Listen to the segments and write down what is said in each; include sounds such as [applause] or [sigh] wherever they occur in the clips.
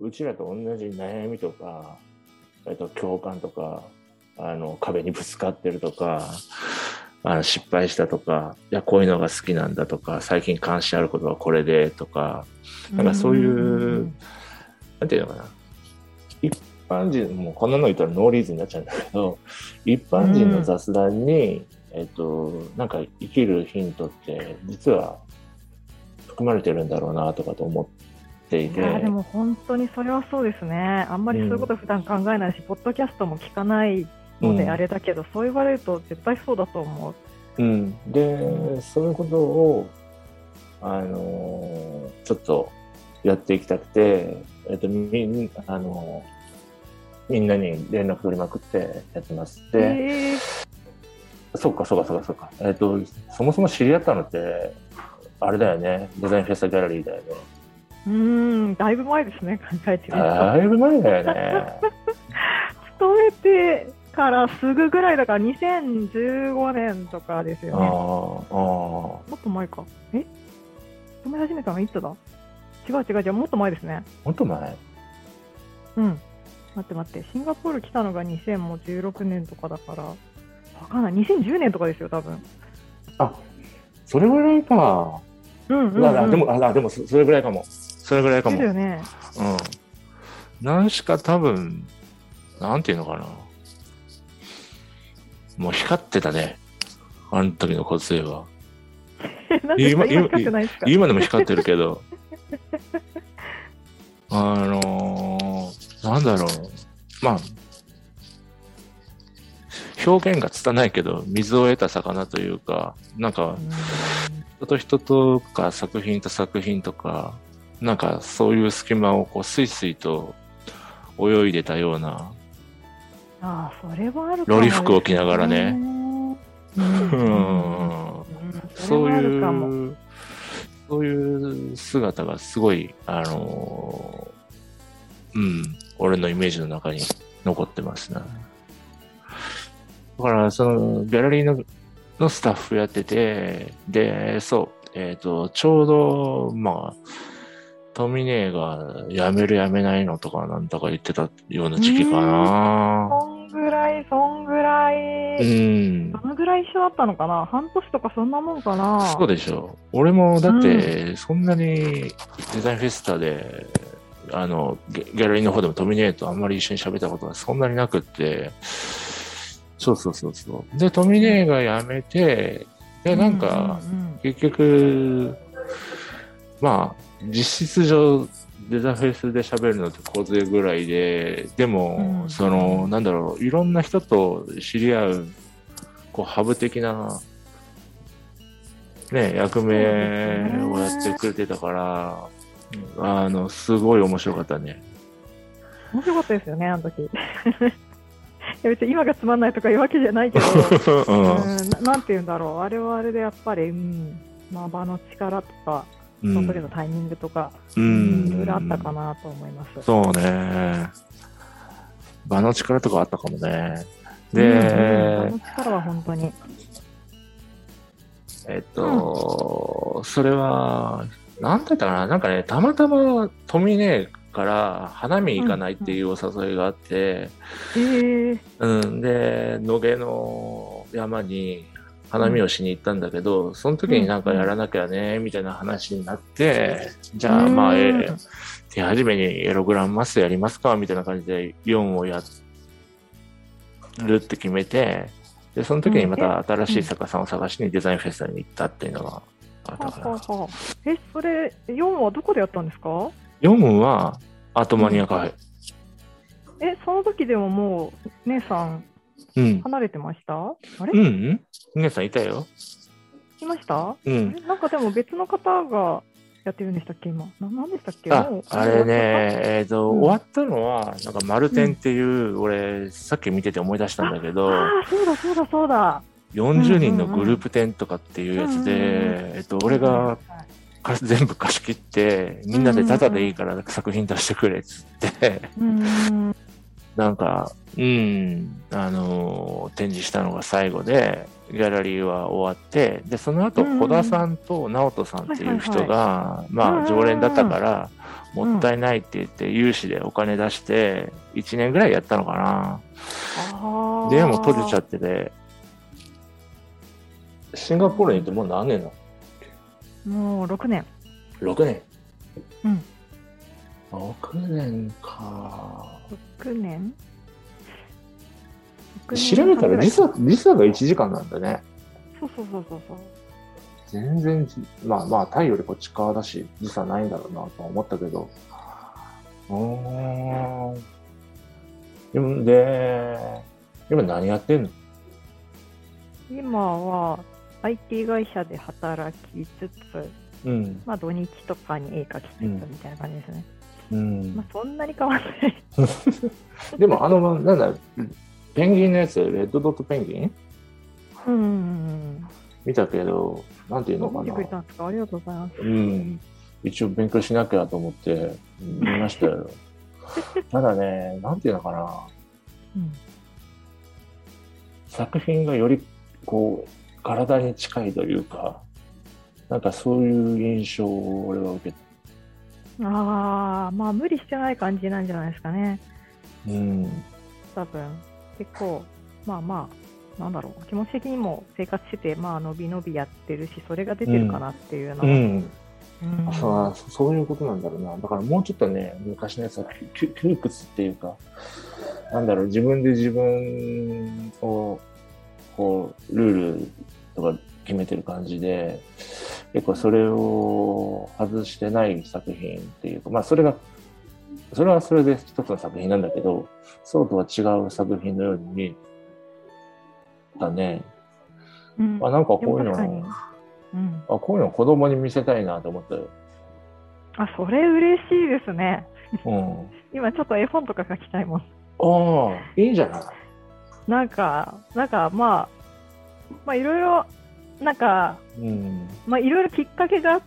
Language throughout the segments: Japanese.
うちらと同じ悩みとか、えっと、共感とか、あの、壁にぶつかってるとか、あの失敗したとか、いや、こういうのが好きなんだとか、最近関心あることはこれでとか、なんかそういう、なんていうのかな。一般人、もうこんなの言ったらノーリーズになっちゃうんだけど、一般人の雑談に、えっと、なんか生きるヒントって、実は含まれてるんだろうなとかと思っていて。いやでも本当にそれはそうですね。あんまりそういうこと普段考えないし、ポッドキャストも聞かないのであれだけど、そう言われると絶対そうだと思う。うん、で、そういうことを、あのーちょっとやっていきたくて、えっと、みん、あのーみんなに連絡取りまくってやってます。で、えーそっかそっかそっかそっか。えっと、そもそも知り合ったのって、あれだよね。デザインフェスタギャラリーだよね。うーん、だいぶ前ですね、考えてみると。だいぶ前だよね。[laughs] 勤めてからすぐぐらいだから、2015年とかですあよね。あ、あもっと前か。え？勤め始めたのいつだ？違う違う違う、もっと前ですね。もっと前？うん。待って待って、シンガポール来たのが2016年とかだから、わかんない、2010年とかですよ、多分。あ、それぐらいか。うんうん、うん。でも、あでもそ、それぐらいかも。それぐらいかも。ですよね。うん。何しか多分、なんていうのかな。もう光ってたね。あの時の骨髄は。今今光ってないですか？今でも光ってるけど。[laughs] あのー、なんだろう。まあ、表現が拙いけど、水を得た魚というか、なんか、人と人とか作品と作品とか、なんかそういう隙間をこうスイスイと泳いでたような、ああ、それはあるロリ服を着ながらね。うん。そういう、そういう姿がすごい、あのーうん、俺のイメージの中に残ってますね。だから、その、ギャラリーののスタッフやってて、で、そう、えっ、と、ちょうど、まあ、トミが辞める辞めないのとかなんだか言ってたような時期かな。そんぐらい、そんぐらうい、ん。どのぐらい一緒だったのかな半年とかそんなもんかなそうでしょう。俺もだって、そんなにデザインフェスタで、あの、ギャラリーの方でもトミネーとあんまり一緒に喋ったことがそんなになくって、そうそうそうそう。で、トミネーが辞めて、で、なんか、うんうん結局、まあ、実質上、デザフェスで喋るのって小勢ぐらいで、でも、うんその、なんだろう、いろんな人と知り合う、こう、ハブ的な、ね、役目をやってくれてたから、あの、すごい面白かったね。面白かったですよね、あの時。[laughs] いや別に今がつまんないとかいうわけじゃないけど、[laughs] うんうんななんて言うんだろう、あれはあれでやっぱり、うん、まあ場の力とか、うその時のタイミングとか、ううんん。いろいろあったかなと思います。そうね。場の力とかあったかもね。うんうんで場、の力は本当に。えっと、それは、なんだったかななんかね、たまたまトミネから花見行かないっていうお誘いがあって、えー、うん、で、野毛の山に花見をしに行ったんだけど、その時になんかやらなきゃね、みたいな話になって、じゃあまあ、えうんー手始めにエログランマスやりますかみたいな感じで4をやるって決めて、で、その時にまた新しい作家さんを探しにデザインフェスタに行ったっていうのがあったはから。ははえ、それ、4はどこでやったんですか？4はアートマニアカフェ。え、その時でももう、姉さん、うん。離れてました？あれ、うん。うん皆さんいたよ。いました？うえ？ん。なんかでも別の方がやってるんでしたっけ、今。ななんでしたっけ？ああれね、えっ、と、うん。終わったのは、なんか、丸天っていう、俺、さっき見てて思い出したんだけど、ああ、そうだそうだそうだ。40人のグループ展とかっていうやつうんうんうんで、えっと、俺がか全部貸し切って、みんなでタダでいいから作品出してくれっつって、うんうんなんか、うん、あのー展示したのが最後で、ギャラリーは終わってでその後小田さんと直人さんっていう人が、まあ常連だったから、もったいないって言って有志でお金出して1年ぐらいやったのかな。あでも閉じちゃっってて。シンガポールに行ってもう何年なの？もう6年。6年。うん。6年か。6年？調べたら時差時差が1時間なんだね。そうそうそうそうそう。全然じまあまあタイよりこっち側だし時差ないんだろうなとは思ったけど。うーん。で今何やってんの？今は IT 会社で働きつつ、うん。まあ土日とかに絵描きつつみたいな感じですね。うんまあそんなに変わんない。[laughs] でもあのなんだペンギンのやつレッドドットペンギン？うん見たけどなんていうのかなありがとうございます。うん、一応勉強しなきゃと思って見ましたよ。[laughs] ただね、なんていうのかな、うん。作品がよりこう、体に近いというか、なんかそういう印象を俺は受けああ、まあ無理してない感じなんじゃないですかね。うん、多分。結構、まあまあ、なんだろう。気持ち的にも生活してて、まあ伸び伸びやってるし、それが出てるかなっていうのは。うん、うんそうそういうことなんだろうな。だからもうちょっとね、昔のやつはき窮屈っていうか、なんだろう、自分で自分を、こう、ルールとか決めてる感じで、結構それを外してない作品っていうか、まあそれが、それはそれで一つの作品なんだけど、そうとは違う作品のように見えたね。うんあ、なんかこういうの、うん。あ、こういうの子供に見せたいなと思ったよ。あ、それ嬉しいですね。うん。[laughs] 今ちょっと絵本とか書きたいもん。ああ、いいんじゃないなんか、なんかまあ、まあいろいろ、なんか、うん。まあいろいろきっかけがあっ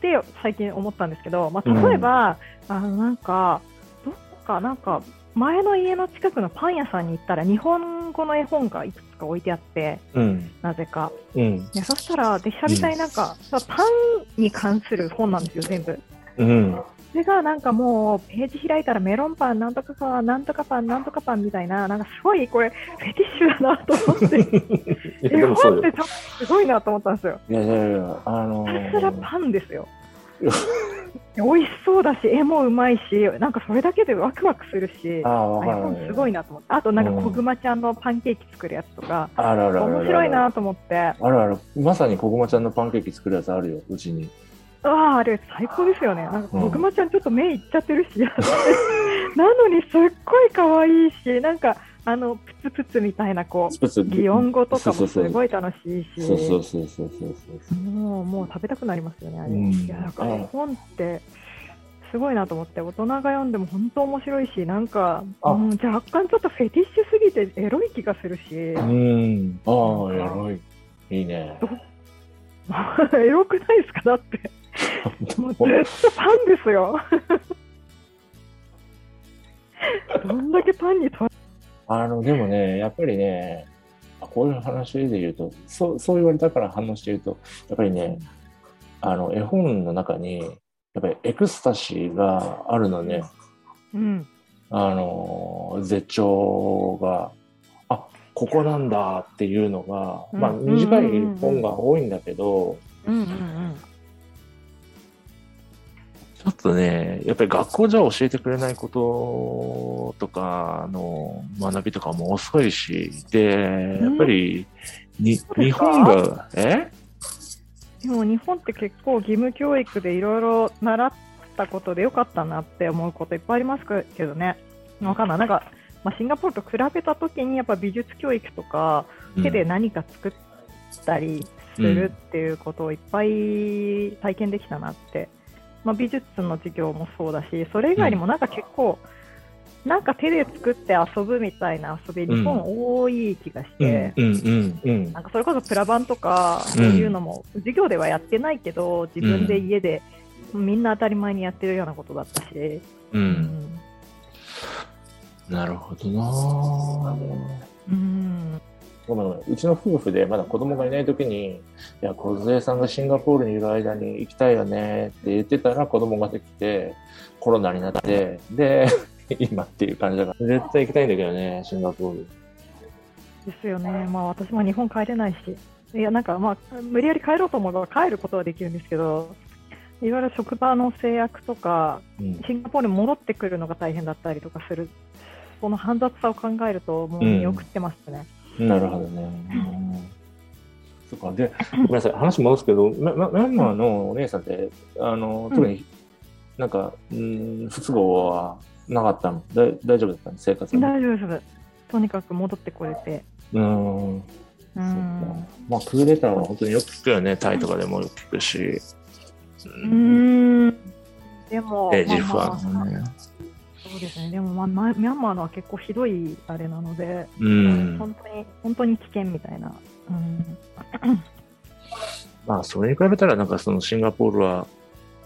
て、最近思ったんですけど、まあ例えば、あのなんか、どっかなんか、前の家の近くのパン屋さんに行ったら、日本語の絵本がいくつか置いてあって、うん。なぜか。うん。いやそしたら、で、久々になんか、パンに関する本なんですよ、全部。うん。それがなんかもう、ページ開いたらメロンパン、なんとかパン、なんとかパン、なんとかパンみたいな、なんかすごいこれ、フェティッシュだなと思って、[laughs] 絵。本ってすごいなと思ったんですよ。いやいやいや、あのひたすらー、パンですよ。美味しそうだし、絵もうまいし、なんかそれだけでワクワクするし、あ絵すごいなと思って、あとなんかうん小熊ちゃんのパンケーキ作るやつとか、あるあるあるある。面白いなと思って、ああるある。まさにこぐまちゃんのパンケーキ作るやつあるよ、うちに。あ、あれ最高ですよね。なんかうん小熊ちゃんちょっと目いっちゃってるし、[laughs] なのにすっごい可愛いし、なんかあのプツプツみたいなこう擬音語とかもすごい楽しいし、そうそうそうそうそう。もうもう食べたくなりますよね、あれ。うんいやなんか絵本ってすごいなと思って、大人が読んでも本当面白いし、なんか、あうん、若干ちょっとフェティッシュすぎてエロい気がするし、うん。ああ、やろい。いいね。[laughs] エロくないですか、だって。も [laughs] うずっとパンですよ。[laughs] どんだけパンにとあの、でもね、やっぱりね、こういう話で言うと、そう、そう言われたから反応して言うと、やっぱりね、あの、絵本の中に、やっぱりエクスタシーがあるのね。うん、あの、絶頂が、あ、ここなんだっていうのが、うん。まあ短い本が多いんだけど、うんうんうんちょっとね、やっぱり学校じゃ教えてくれないこととかの学びとかも遅いし、で、やっぱり、に日本が、え？でも日本って結構義務教育でいろいろ習ったことでよかったなって思うこといっぱいありますけどね。わかんない。なんか、まあ、シンガポールと比べたときにやっぱ美術教育とか手で何か作ったりするっていうことをいっぱい体験できたなって。まあ、美術の授業もそうだし、それ以外にもなんか結構、なんか手で作って遊ぶみたいな遊び、日本多い気がして。うんうんうんなんかそれこそプラバンとかそういうのも授業ではやってないけど自分で家でみんな当たり前にやってるようなことだったし、う、うん。んなるほどなうんごめんごめんうちの夫婦でまだ子供がいない時に、いや、梢さんがシンガポールにいる間に行きたいよねって言ってたら子供ができて、コロナになって、で、[laughs] 今っていう感じだから、絶対行きたいんだけどね、シンガポール。ですよね。まあ私も日本帰れないし。いや、なんかまあ、無理やり帰ろうと思えば帰ることはできるんですけど、いろいろ職場の制約とか、うん。シンガポールに戻ってくるのが大変だったりとかする、その煩雑さを考えると、もう見送ってますね。なるほどね。うんそっか。で、ごめんなさい。話戻すけど、ミャンマーのお姉さんって、あの、特になんか、うん、不都合はなかったの？だ大丈夫だったの？生活は？大丈夫です。とにかく戻ってこれて。うん。ん。まあ、クーデターは本当によく聞くよね。タイとかでもよく聞くし。うーん。でも、え、ジフまあまあはね。そうですね。でも、まあ、まミャンマーのは結構ひどいあれなので、うん。本当に、本当に危険みたいな。うん。まあ、それに比べたら、なんかそのシンガポールは、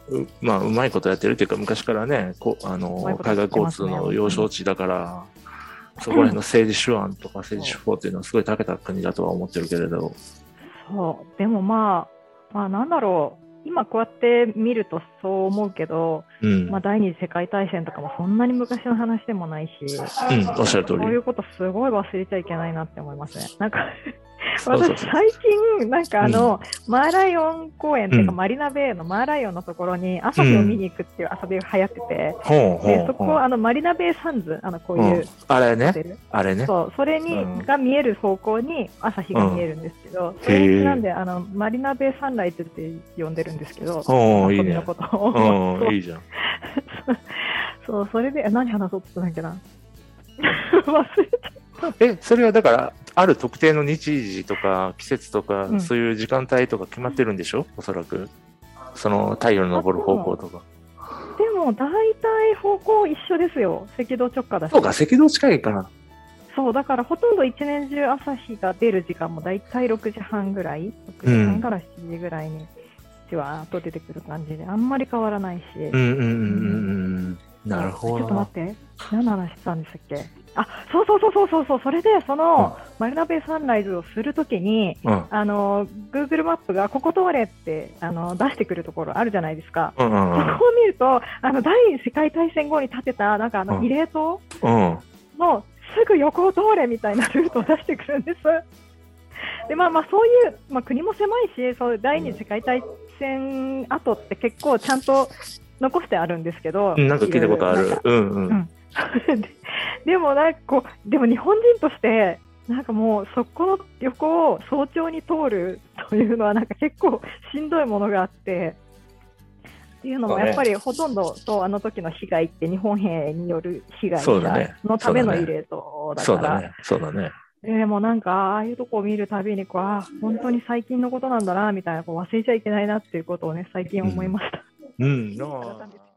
うまあ、うまいことやってるっていうか、昔からね、こあの海外交通の要衝地だから、そこら辺の政治手腕とか政治手法っていうのはすごい長けた国だとは思ってるけれど、そう。でもまあ、まあなんだろう。今こうやって見るとそう思うけど、うん、まあ第二次世界大戦とかもそんなに昔の話でもないし、うん、おっしゃる通り。そういうことすごい忘れちゃいけないなって思いますね。なんか私最近、なんかあの、マーライオン公園っていうか、うん。マリナベイのマーライオンのところに朝日を見に行くっていう遊びが流行ってて、ほうほうでそこあのマリナベイサンズ、あのこううん。いうあれね、あれね。そう。それに、うん。が見える方向に朝日が見えるんですけど、それなんであのマリナベイサンライズって呼んでるんですけど、おーいいね。遊びの。こといいじゃん。[laughs] そう、それで、何話そうとしたんだっけな。[laughs] 忘れちゃっえ、それはだから、ある特定の日時とか季節とか、うんそういう時間帯とか決まってるんでしょ？おそらく。その太陽の昇る方向とか。た。でも、大体方向一緒ですよ。赤道直下だし。そうか、赤道近いから。そう、だからほとんど一年中朝日が出る時間も大体6時半ぐらい、6時半から7時ぐらいに、じわーっと出てくる感じで、あんまり変わらないし。うんうんうんうんうん。なるほどちょっと待。って、何の話したんでしたっけ？あ、そうそうそうそうそうそう、それで、その、マリナベイサンライズをするときに、うん。あの、Google マップがここ通れってあの出してくるところあるじゃないですか。うんうんうんそこを見ると、あの、第二次世界大戦後に建てた、なんかあの、うん慰霊塔うん。のすぐ横を通れみたいなルートを出してくるんです。で、まあまあ、そういう、まあ国も狭いし、そう第二次世界大戦後って結構ちゃんと残してあるんですけど。なんか聞いたことあるいろいろなんか。うんうん。うん [laughs] ででもなんかこう、でも日本人として、なんかもうそこの横を早朝に通るというのはなんか結構しんどいものがあって、っていうのもやっぱりほとんどそうあの時の被害って日本兵による被害のための慰霊塔だから、そうだね。でもなんかああいうとこを見るたびにこうあー本当に最近のことなんだなみたいなこう忘れちゃいけないなっていうことをね最近思いました。うん。なあ改めて